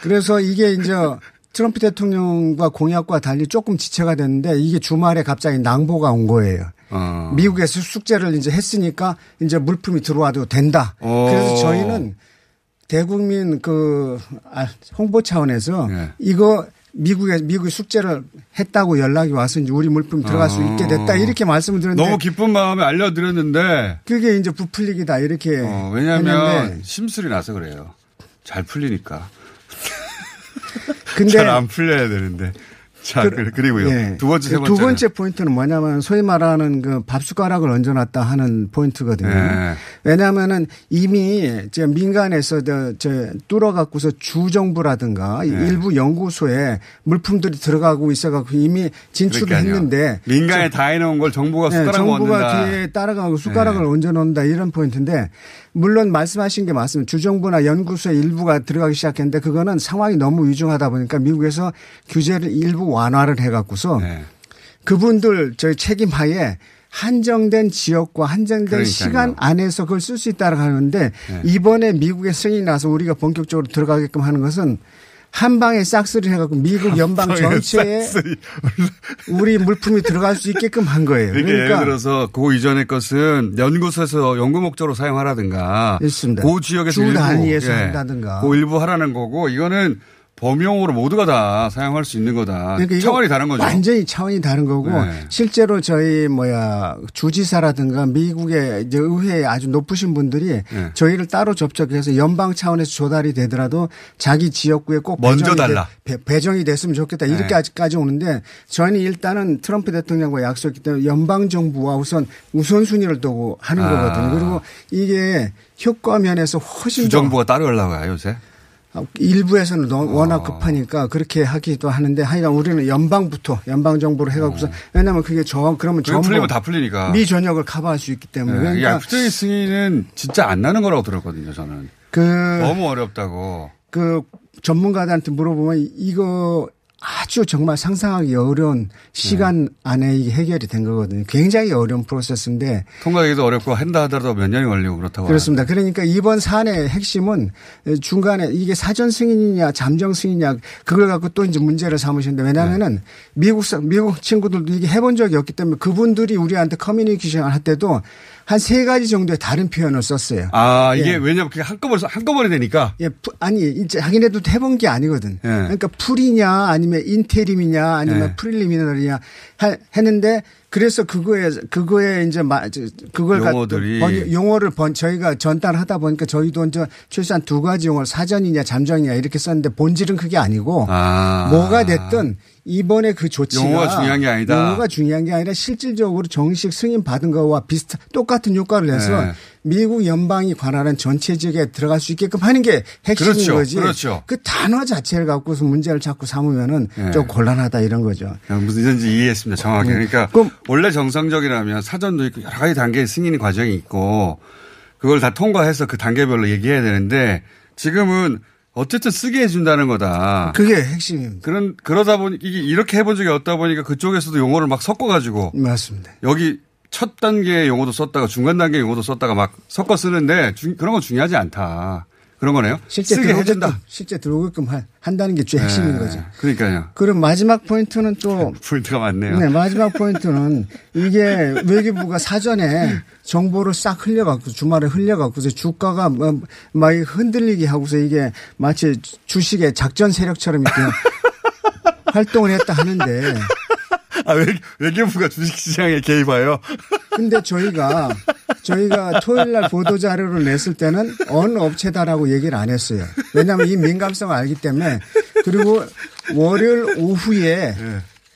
그래서 이게 이제 트럼프 대통령과 공약과 달리 조금 지체가 됐는데 이게 주말에 갑자기 낭보가 온 거예요. 어. 미국에서 숙제를 이제 했으니까 이제 물품이 들어와도 된다. 어. 그래서 저희는 대국민 그 아, 홍보 차원에서 네. 이거 미국에 미국이 숙제를 했다고 연락이 와서 이제 우리 물품 들어갈 수 있게 됐다 이렇게 말씀을 드렸는데 너무 기쁜 마음에 알려드렸는데. 그게 이제 부풀리기다 이렇게 어, 왜냐하면 심술이 나서 그래요. 잘 풀리니까. 근데 잘 안 풀려야 되는데. 자, 그, 그리고요. 예. 두 번째, 세 번째. 두 번째 포인트는 뭐냐면 소위 말하는 그 밥숟가락을 얹어놨다 하는 포인트거든요. 예. 왜냐하면은 이미 저 민간에서 저, 저 뚫어갖고서 주정부라든가 예. 일부 연구소에 물품들이 들어가고 있어갖고 이미 진출을 그러니까요. 했는데 민간에 다 해놓은 걸 정부가 네, 숟가락 정부가 얹는다. 뒤에 따라가고 숟가락을 네. 얹어놓는다 이런 포인트인데 물론 말씀하신 게 맞습니다. 주정부나 연구소의 일부가 들어가기 시작했는데 그거는 상황이 너무 위중하다 보니까 미국에서 규제를 일부 완화를 해갖고서 네. 그분들 저희 책임 하에 한정된 지역과 한정된 그러니까요. 시간 안에서 그걸 쓸 수 있다고 하는데 네. 이번에 미국의 승인이 나서 우리가 본격적으로 들어가게끔 하는 것은 한 방에 싹쓸이 해갖고 미국 연방 전체에. 우리 물품이 들어갈 수 있게끔 한 거예요. 그러니까, 그러니까 예를 들어서 그 이전의 것은 연구소에서 연구 목적으로 사용하라든가 있습니다. 그 지역에서 주 일부 단위에서 예, 한다든가. 그 일부 하라는 거고 이거는 범용으로 모두가 다 사용할 수 있는 거다. 그러니까 차원이 다른 거죠. 완전히 차원이 다른 거고 네. 실제로 저희 뭐야 주지사라든가 미국의 이제 의회에 아주 높으신 분들이 네. 저희를 따로 접촉해서 연방 차원에서 조달이 되더라도 자기 지역구에 꼭 먼저 달라. 돼- 배- 배정이 됐으면 좋겠다 네. 이렇게까지 오는데 저희는 일단은 트럼프 대통령과 약속했기 때문에 연방 정부와 우선 우선 순위를 두고 하는 아. 거거든요. 그리고 이게 효과 면에서 훨씬 더 주정부가 따로 올라가요 요새. 아, 일부에서는 너- 어. 워낙 급하니까 그렇게 하기도 하는데 하여간 우리는 연방부터 연방 정부로 해갖고서 왜냐하면 그게 저 그러면 전부 풀리면 다 풀리니까. 미 전역을 커버할 수 있기 때문에 네. 이 그러니까 FTA 승인은 진짜 안 나는 거라고 들었거든요 저는. 그 너무 어렵다고. 그 전문가들한테 물어보면 이거 아주 정말 상상하기 어려운 시간 네. 안에 이게 해결이 된 거거든요. 굉장히 어려운 프로세스인데 통과하기도 어렵고 한다 하더라도 몇 년이 걸리고 그렇다고. 그렇습니다. 그러니까 이번 사안의 핵심은 중간에 이게 사전 승인이냐 잠정 승인이냐 그걸 갖고 또 이제 문제를 삼으시는데 왜냐하면은 네. 미국 사- 미국 친구들도 이게 해본 적이 없기 때문에 그분들이 우리한테 커뮤니케이션을 할 때도 한 세 가지 정도의 다른 표현을 썼어요. 아 이게 예. 왜냐면 그게 한꺼번에 한꺼번에 되니까. 예, 푸- 아니 이제 자기네도 해본 게 아니거든. 예. 그러니까 풀이냐 아니면 인테림이냐 아니면 예. 프릴리미너리냐 하- 했는데 그래서 그거에 그거에 이제 마, 저- 그걸 갖- 용어들이. 번- 용어를 번 저희가 전달하다 보니까 저희도 이제 최소한 두 가지 용어를 사전이냐 잠정이냐 이렇게 썼는데 본질은 그게 아니고 아. 뭐가 됐든 이번에 그 조치가 용어가 중요한 게 아니다. 용어가 중요한 게 아니라 실질적으로 정식 승인 받은 거와 비슷 똑같은 효과를 내서 네. 미국 연방이 관할한 전체 지역에 들어갈 수 있게끔 하는 게 핵심인 그렇죠. 거지. 그렇죠. 그 단어 자체를 갖고서 문제를 자꾸 삼으면은 네. 좀 곤란하다 이런 거죠. 야, 무슨 이런지 이해했습니다. 정확히. 네. 그러니까 원래 정상적이라면 사전도 있고 여러 가지 단계의 승인 과정이 있고 그걸 다 통과해서 그 단계별로 얘기해야 되는데 지금은 어쨌든 쓰게 해준다는 거다. 그게 핵심입니다. 그런 그러다 보니 이게 이렇게 해본 적이 없다 보니까 그쪽에서도 용어를 막 섞어가지고 맞습니다. 여기 첫 단계 용어도 썼다가 중간 단계 용어도 썼다가 막 섞어 쓰는데 중- 그런 건 중요하지 않다. 그런 거네요. 실제 쓰게 들어오게끔 해준다. 실제 들어오게끔 하- 한다는 게 제일 핵심인 네. 거죠. 그러니까요. 그리고 마지막 포인트는 또 포인트가 많네요. 네, 마지막 포인트는 이게 외교부가 사전에 정보를 싹 흘려갖고 주말에 흘려갖고서 주가가 뭐, 막 흔들리게 하고서 이게 마치 주식의 작전 세력처럼 이렇게 활동을 했다 하는데 아, 외, 외교부가 주식시장에 개입하여? 근데 저희가 저희가 토요일 날 보도 자료를 냈을 때는 어느 업체다라고 얘기를 안 했어요. 왜냐하면 이 민감성을 알기 때문에 그리고 월요일 오후에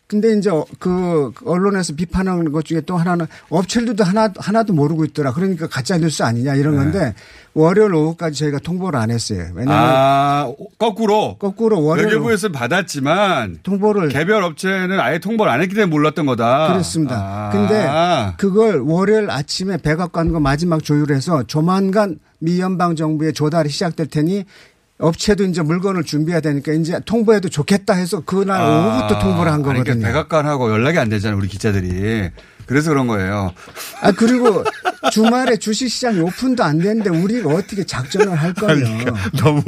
근데 이제 그 언론에서 비판하는 것 중에 또 하나는 업체들도 하나 하나도 모르고 있더라. 그러니까 가짜 뉴스 아니냐 이런 건데 월요일 오후까지 저희가 통보를 안 했어요. 왜냐하면 아, 거꾸로. 거꾸로 월요일 외교부에서 받았지만 통보를 개별 업체는 아예 통보를 안 했기 때문에 몰랐던 거다. 그렇습니다. 아. 근데 그걸 월요일 아침에 백악관과 마지막 조율해서 조만간 미 연방 정부의 조달이 시작될 테니 업체도 이제 물건을 준비해야 되니까 이제 통보해도 좋겠다 해서 그날 아, 오후부터 통보를 한 아니, 거거든요. 그러니까 백악관하고 연락이 안 되잖아요, 우리 기자들이. 그래서 그런 거예요. 아 그리고 주말에 주식시장이 오픈도 안 되는데 우리가 어떻게 작전을 할 거예요? 너무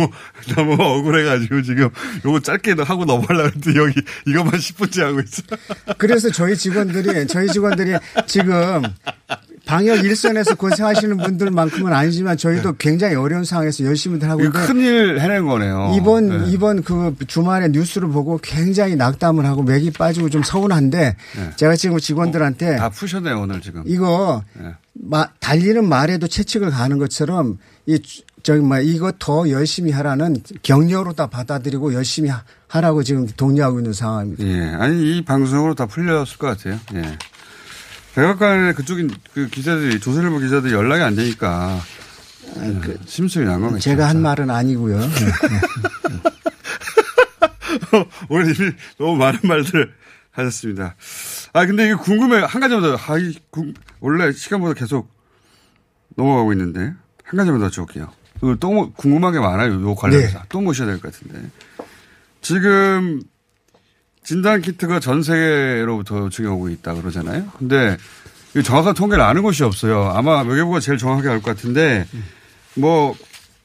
너무 억울해가지고 지금 요거 짧게 하고 넘어가려고 했는데 여기 이것만 10분째 하고 있어. 그래서 저희 직원들이 저희 직원들이 지금 방역 일선에서 고생하시는 분들만큼은 아니지만 저희도 굉장히 어려운 상황에서 열심히들 하고 네. 있는데 큰일 해낸 거네요. 이번 네. 이번 그 주말에 뉴스를 보고 굉장히 낙담을 하고 맥이 빠지고 좀 서운한데 네. 제가 지금 직원들한테 다 푸셨네요 오늘 지금. 이거 네. 마- 달리는 말에도 채찍을 가는 것처럼 이 주- 저기 뭐 이거 더 열심히 하라는 격려로 다 받아들이고 열심히 하- 하라고 지금 독려하고 있는 상황입니다. 예. 아니 이 방송으로 다 풀렸을 것 같아요. 예. 백악관에 그쪽인 그 기자들이 조선일보 기자들이 연락이 안 되니까 예, 심술이 난 거겠죠. 제가 한 말은 아니고요. 네. 오늘 이미 너무 많은 말들 하셨습니다. 아 근데 이게 궁금해 한 가지만 더. 아, 이 궁- 원래 시간보다 계속 넘어가고 있는데 한 가지만 더 줄게요. 또 뭐- 궁금한 게 많아요. 요 관련해서 네. 또 모셔야 될 것 같은데 지금 진단 키트가 전 세계로부터 요청이 오고 있다 그러잖아요. 근데 이 정확한 통계를 아는 곳이 없어요. 아마 외교부가 제일 정확하게 알 것 같은데 뭐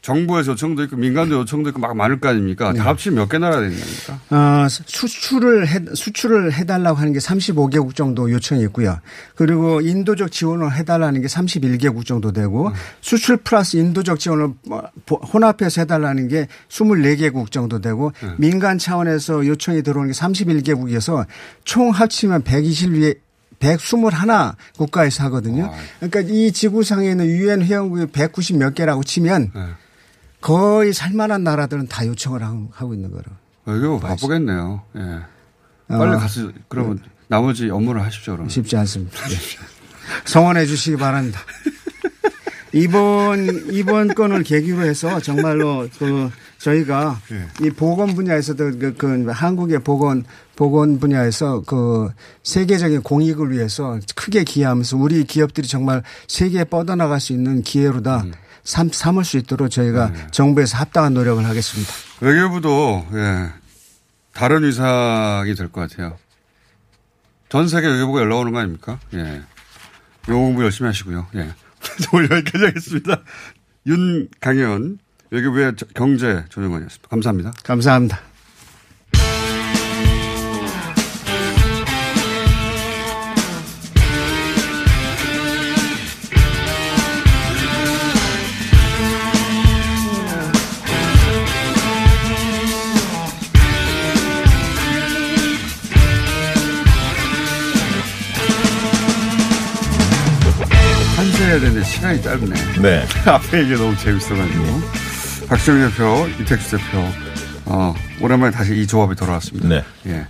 정부에서 요청도 있고 민간도 요청도 있고 막 많을 거 아닙니까? 다 합치면 몇 개 나라 되는 겁니까? 어, 수출을 해, 수출을 해달라고 하는 게 35개국 정도 요청이 있고요. 그리고 인도적 지원을 해달라는 게 31개국 정도 되고 수출 플러스 인도적 지원을 뭐 보- 혼합해서 해달라는 게 24개국 정도 되고 민간 차원에서 요청이 들어오는 게 31개국이어서 총 합치면 120개 121 국가에서 하거든요. 그러니까 이 지구상에 있는 유엔 회원국이 190 몇 개라고 치면 거의 살만한 나라들은 다 요청을 하고 있는 거로. 이거 바쁘겠네요. 예. 빨리 어. 가서 그러면 나머지 업무를 하십시오. 그러면. 쉽지 않습니다. 예. 성원해 주시기 바랍니다. 이번 이번 건을 계기로 해서 정말로 그 저희가 이 보건 분야에서도 그, 그 한국의 보건 보건 분야에서 그 세계적인 공익을 위해서 크게 기여하면서 우리 기업들이 정말 세계에 뻗어나갈 수 있는 기회로다 삼, 삼을 수 있도록 저희가 정부에서 합당한 노력을 하겠습니다. 외교부도 예. 다른 위상이 될 것 같아요. 전 세계 외교부가 연락 오는 거 아닙니까? 예. 영어 공부 열심히 하시고요. 예. 오늘 여기까지 하겠습니다. 윤강현 외교부의 저- 경제 조정관이었습니다. 감사합니다. 감사합니다. 해야 되는데 시간이 짧네. 네. 앞에 얘기 너무 재밌어가지고. 박정희 대표, 이택수 대표. 어, 오랜만에 다시 이 조합이 돌아왔습니다. 네. 예.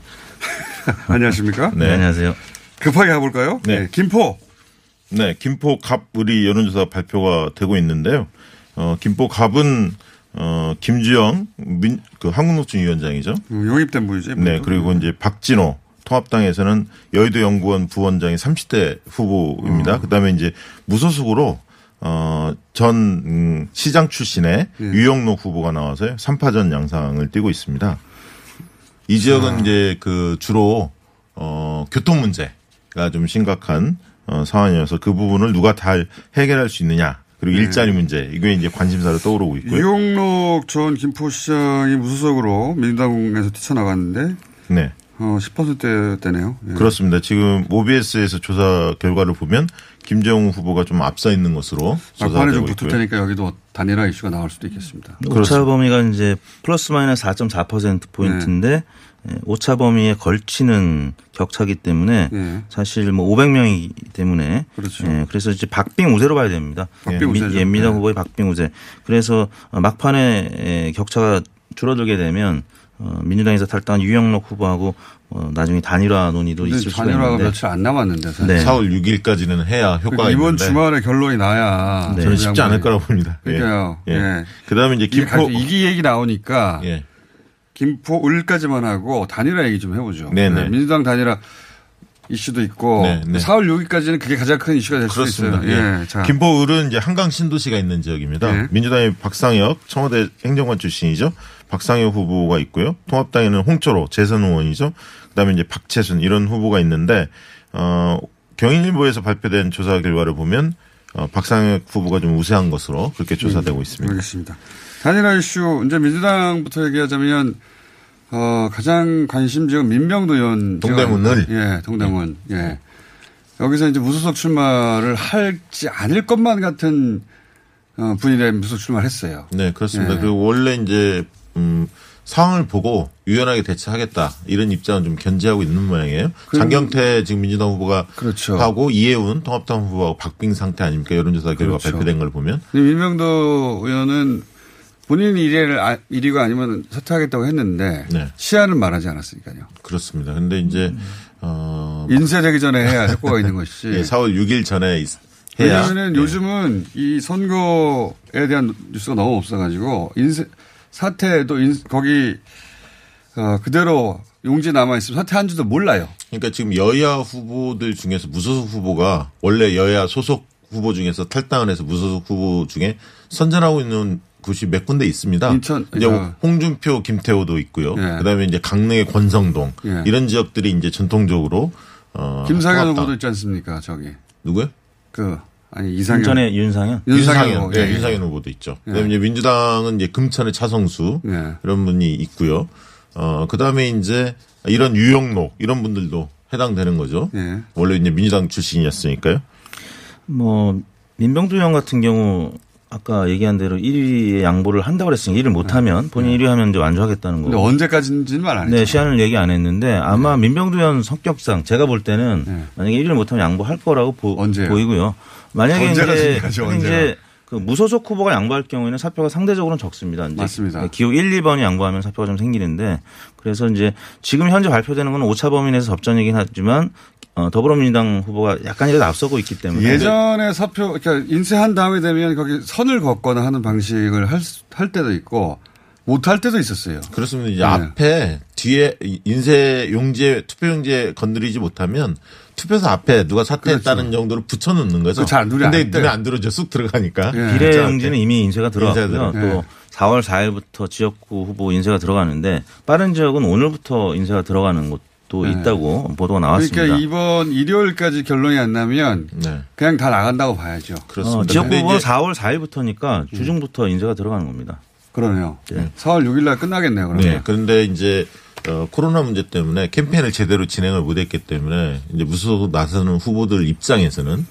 안녕하십니까? 네. 안녕하세요. 급하게 가볼까요? 네. 김포. 네, 김포 갑 우리 여론조사 발표가 되고 있는데요. 어, 김포 갑은 어, 김주영 민, 그 한국노총위원장이죠. 용입된 부이지. 네, 그리고 이제 박진호 통합당에서는 여의도 연구원 부원장이 30대 후보입니다. 그다음에 이제 무소속으로 어, 전 음, 시장 출신의 유영록 후보가 나와서요. 3파전 양상을 띠고 있습니다. 이 지역은 이제 그 주로 어, 교통 문제가 좀 심각한 어, 상황이어서 그 부분을 누가 잘 해결할 수 있느냐. 그리고 네. 일자리 문제 이게 이제 관심사로 떠오르고 있고요. 유용록 전 김포시장이 무소속으로 민주당에서 뛰쳐나갔는데 네. 어, 10%대네요. 예. 그렇습니다. 지금 OBS에서 조사 결과를 보면 김정우 후보가 좀 앞서 있는 것으로 막판에 좀 조사되고 붙을 있고요. 테니까 여기도 단일화 이슈가 나올 수도 있겠습니다. 오차 범위가 이제 플러스 마이너스 4.4% 포인트인데 예, 오차 범위에 걸치는 격차기 때문에 네. 사실 뭐 500명이기 때문에 그렇죠. 예, 그래서 이제 박빙 우세로 봐야 됩니다. 박빙 예, 미- 우세죠. 예, 민당 네. 후보의 박빙 우세. 그래서 어, 막판에 예, 격차가 줄어들게 되면 어, 민주당에서 탈당한 유영록 후보하고 어, 나중에 단일화 논의도 있을 수가 단일화가 있는데 며칠 안 남았는데 사실. 네. 4월 6일까지는 해야 효과가 그러니까 이번 있는데 주말에 결론이 나야 저는 쉽지 않을 거라고 봅니다. 예. 그러니까요. 예. 예. 그다음에 이제 김포 이기 얘기 나오니까 예. 김포 을까지만 하고 단일화 얘기 좀 해보죠. 네네. 네, 민주당 단일화 이슈도 있고 네, 네. 4월 6일까지는 그게 가장 큰 이슈가 될 그렇습니다. 있어요. 예. 예. 자. 김포을은 이제 한강 신도시가 있는 지역입니다. 예. 민주당의 박상혁 청와대 행정관 출신이죠. 박상혁 후보가 있고요. 통합당에는 홍철호 재선 의원이죠. 그다음에 이제 박채순 이런 후보가 있는데 어 경인일보에서 발표된 조사 결과를 보면 어, 박상혁 후보가 좀 우세한 것으로 그렇게 조사되고 있습니다. 알겠습니다. 단일화 이슈 이제 민주당부터 얘기하자면 어, 가장 관심 지역 민병도 의원 동대문을. 예 동대문 예 여기서 이제 무소속 출마를 할지 않을 것만 같은 어, 분위기에 무소속 출마를 했어요. 네, 그렇습니다. 예. 그리고 원래 이제 음 상황을 보고 유연하게 대처하겠다 이런 입장은 좀 견지하고 있는 모양이에요. 장경태 지금 민주당 후보가 그렇죠. 하고 이해운 통합당 후보하고 박빙 상태 아닙니까? 여론조사 결과 그렇죠. 발표된 걸 보면 민병도 의원은 본인 1위를, 아, 1위가 아니면 사퇴하겠다고 했는데 네. 시한은 말하지 않았으니까요. 그렇습니다. 근데 이제 어 인쇄되기 전에 해야 효과가 있는 것이지. 예, 4월 6일 전에 있- 해야 왜냐하면 요즘은 이 선거에 대한 뉴스가 너무 없어가지고 인쇄 사태도 인- 거기 어, 그대로 용지 남아 있으면 사퇴한 줄도 몰라요. 그러니까 지금 여야 후보들 중에서 무소속 후보가 원래 여야 소속 후보 중에서 탈당을 해서 무소속 후보 중에 선전하고 있는 곳이 몇 군데 있습니다. 인천, 이제 어. 홍준표, 김태호도 있고요. 예. 그다음에 이제 강릉의 권성동 예. 이런 지역들이 이제 전통적으로 어 김상현. 후보도 있지 않습니까? 저기 누구요? 그 아니 이상현 인천의 윤상현. 윤상현, 윤상현, 예, 예, 예. 윤상현 후보도 있죠. 예. 그다음에 이제 민주당은 이제 금천의 차성수 예. 이런 분이 있고요. 어 그다음에 이제 이런 유영록 이런 분들도 해당되는 거죠. 예. 원래 이제 민주당 출신이었으니까요. 뭐 민병두 의원 같은 경우 아까 얘기한 대로 1위에 양보를 한다고 그랬으니까 1위를 못하면 본인 1위 하면 이제 완주하겠다는 근데 거고. 언제까지인지는 말 안 했죠. 네, 시한을 얘기 안 했는데 아마 민병두 의원 성격상 제가 볼 때는 네. 만약에 1위를 못하면 양보할 거라고 보, 언제요? 이고요 만약에 언제가 이제, 중요하죠, 근데. 이제 그 무소속 후보가 양보할 경우에는 사표가 상대적으로는 적습니다. 이제 맞습니다. 기호 1, 2번이 양보하면 사표가 좀 생기는데 그래서 이제 지금 현재 발표되는 건 오차 범위 내에서 접전이긴 하지만 어, 더불어민주당 후보가 약간이라도 앞서고 있기 때문에 예전에 사표, 그러니까 인쇄한 다음에 되면 거기 선을 걷거나 하는 방식을 할, 수- 할 때도 있고 못 할 때도 있었어요. 그렇습니다. 이제 네. 앞에 뒤에 인쇄 용지에 투표 용지에 건드리지 못하면 투표소 앞에 누가 사퇴했다는 정도로 붙여놓는 거죠. 그거 잘안 눈에 근데 안. 눈에 안 들어져 쑥 들어가니까. 비례 용지는 이미 인쇄가 들어갔고요. 들어가요. 또 4월 4일부터 지역구 후보 인쇄가 들어가는데 빠른 지역은 오늘부터 인쇄가 들어가는 곳 도 네. 있다고 보도가 나왔습니다. 그러니까 이번 일요일까지 결론이 안 나면 그냥 다 나간다고 봐야죠. 어, 지역구 후보는 4월 4일부터니까 주중부터 인쇄가 들어가는 겁니다. 그러네요. 네. 4월 6일 날 끝나겠네요, 그러면. 네. 그런데 이제 어, 코로나 문제 때문에 캠페인을 제대로 진행을 못했기 때문에 이제 무소속 나서는 후보들 입장에서는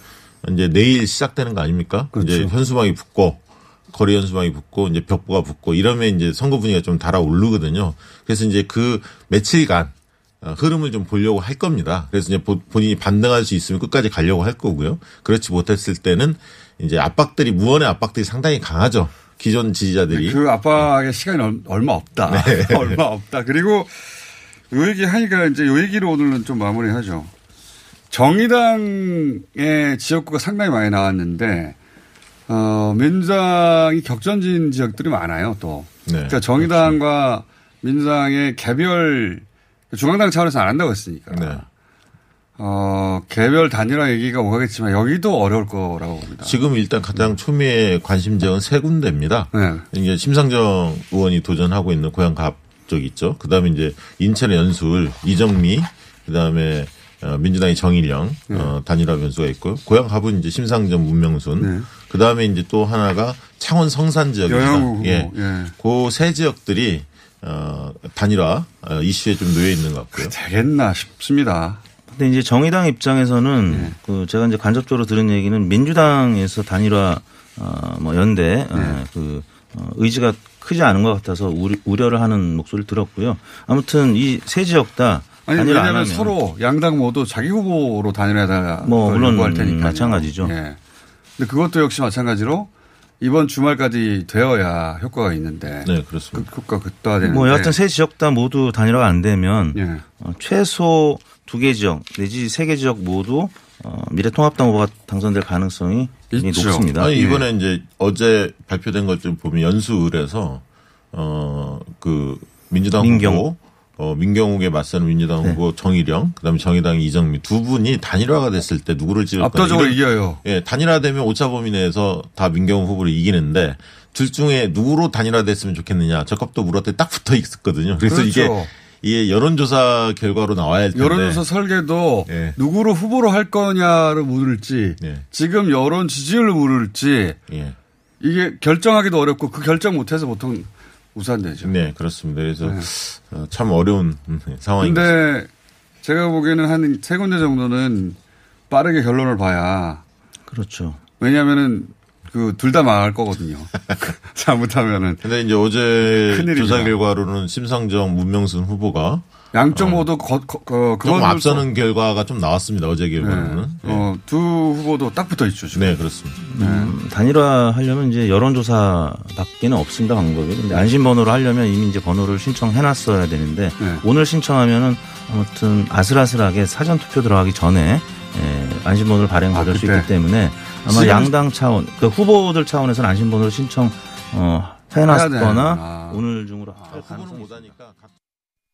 이제 내일 시작되는 거 아닙니까? 그렇죠. 이제 현수막이 붙고 거리 현수막이 붙고 이제 벽보가 붙고 이러면 이제 선거 분위기가 좀 달아오르거든요. 그래서 이제 그 며칠간 어, 흐름을 좀 보려고 할 겁니다. 그래서 이제 보- 본인이 반등할 수 있으면 끝까지 가려고 할 거고요. 그렇지 못했을 때는 이제 압박들이 무언의 압박들이 상당히 강하죠. 기존 지지자들이 그 압박의 시간이 얼- 얼마 없다. 네. 얼마 없다. 그리고 요 얘기 하니까 이제 요 얘기로 오늘은 좀 마무리하죠. 정의당의 지역구가 상당히 많이 나왔는데 어, 민주당이 격전진 지역들이 많아요. 또. 네. 그러니까 정의당과 민주당의 개별 중앙당 차원에서 안 한다고 했으니까. 네. 어, 개별 단일화 얘기가 오가겠지만 여기도 어려울 거라고 봅니다. 지금 일단 가장 초미의 관심 지역은 세 군데입니다. 네. 이게 심상정 의원이 도전하고 있는 고향 갑 쪽 있죠. 그 다음에 이제 인천의 연술 이정미 그 다음에 어, 민주당의 정일영 네. 어, 단일화 변수가 있고요. 고향 갑은 이제 심상정 문명순 그다음에 이제 또 하나가 창원 성산 지역입니다. 예. 예. 그 세 지역들이 어, 단일화 어, 이슈에 좀 놓여 있는 것 같고요. 되겠나 싶습니다. 근데 이제 정의당 입장에서는 네. 그 제가 이제 간접적으로 들은 얘기는 민주당에서 단일화 어뭐 연대 어, 네. 그 어, 의지가 크지 않은 것 같아서 우려, 우려 를 하는 목소리를 들었고요. 아무튼 이 세 지역 다 아니 왜냐하면 하면 서로 양당 모두 자기 후보로 단일화다. 뭐 물론 할 테니까 마찬가지죠. 예. 근데 그것도 역시 마찬가지로 이번 주말까지 되어야 효과가 있는데. 네, 그렇습니다. 그 효과 극도화되는데. 뭐 여하튼 세 지역 다 모두 단일화가 안 되면 예. 어, 최소 두 개 지역 내지 세 개 지역 모두 어, 미래통합당 후보가 당선될 가능성이 굉장히 높습니다. 아니 예. 이번에 이제 어제 발표된 것 좀 보면 연수을에서 어 그 민주당 민경. 후보 어, 민경욱에 맞서는 민주당 네. 후보 정일영, 그다음에 정의당 이정미 두 분이 단일화가 됐을 때 누구를 찍을 압도적으로 거냐. 이런- 이겨요. 예, 단일화되면 오차 범위 내에서 다 민경욱 후보를 이기는데 둘 중에 누구로 단일화됐으면 좋겠느냐. 저컵도 물었더니 딱 붙어 있었거든요. 그래서 그렇죠. 이게 이게 여론조사 결과로 나와야 할 텐데. 여론조사 설계도 예. 누구를 후보로 할 거냐를 물을지 지금 여론 지지율을 물을지 예. 이게 결정하기도 어렵고 그 결정 못해서 보통 우산되죠. 네, 그렇습니다. 그래서 어, 참 어려운 음, 상황입니다. 근데 제가 보기에는 한 세 군데 정도는 빠르게 결론을 봐야 그렇죠. 왜냐하면은 그 둘 다 망할 거거든요. 잘못하면은. 근데 이제 어제. 조사 결과로는 심상정, 문명순 후보가 양쪽 모두 거, 거, 거, 조금 앞서는 결과가 좀 나왔습니다. 어제 결과로는. 어, 두 후보도 딱 붙어 있죠. 지금. 네, 그렇습니다. 음, 단일화 하려면 이제 여론조사밖에는 없습니다 방법이. 근데 안심번호를 하려면 이미 이제 번호를 신청해놨어야 되는데 네. 오늘 신청하면은 아무튼 아슬아슬하게 사전 투표 들어가기 전에 예, 안심번호를 발행 받을 수? 있기 때문에 아마 양당 차원, 그 후보들 차원에서는 안심번호를 신청 어, 해놨거나 되는구나. 오늘 중으로 후보는 못하니까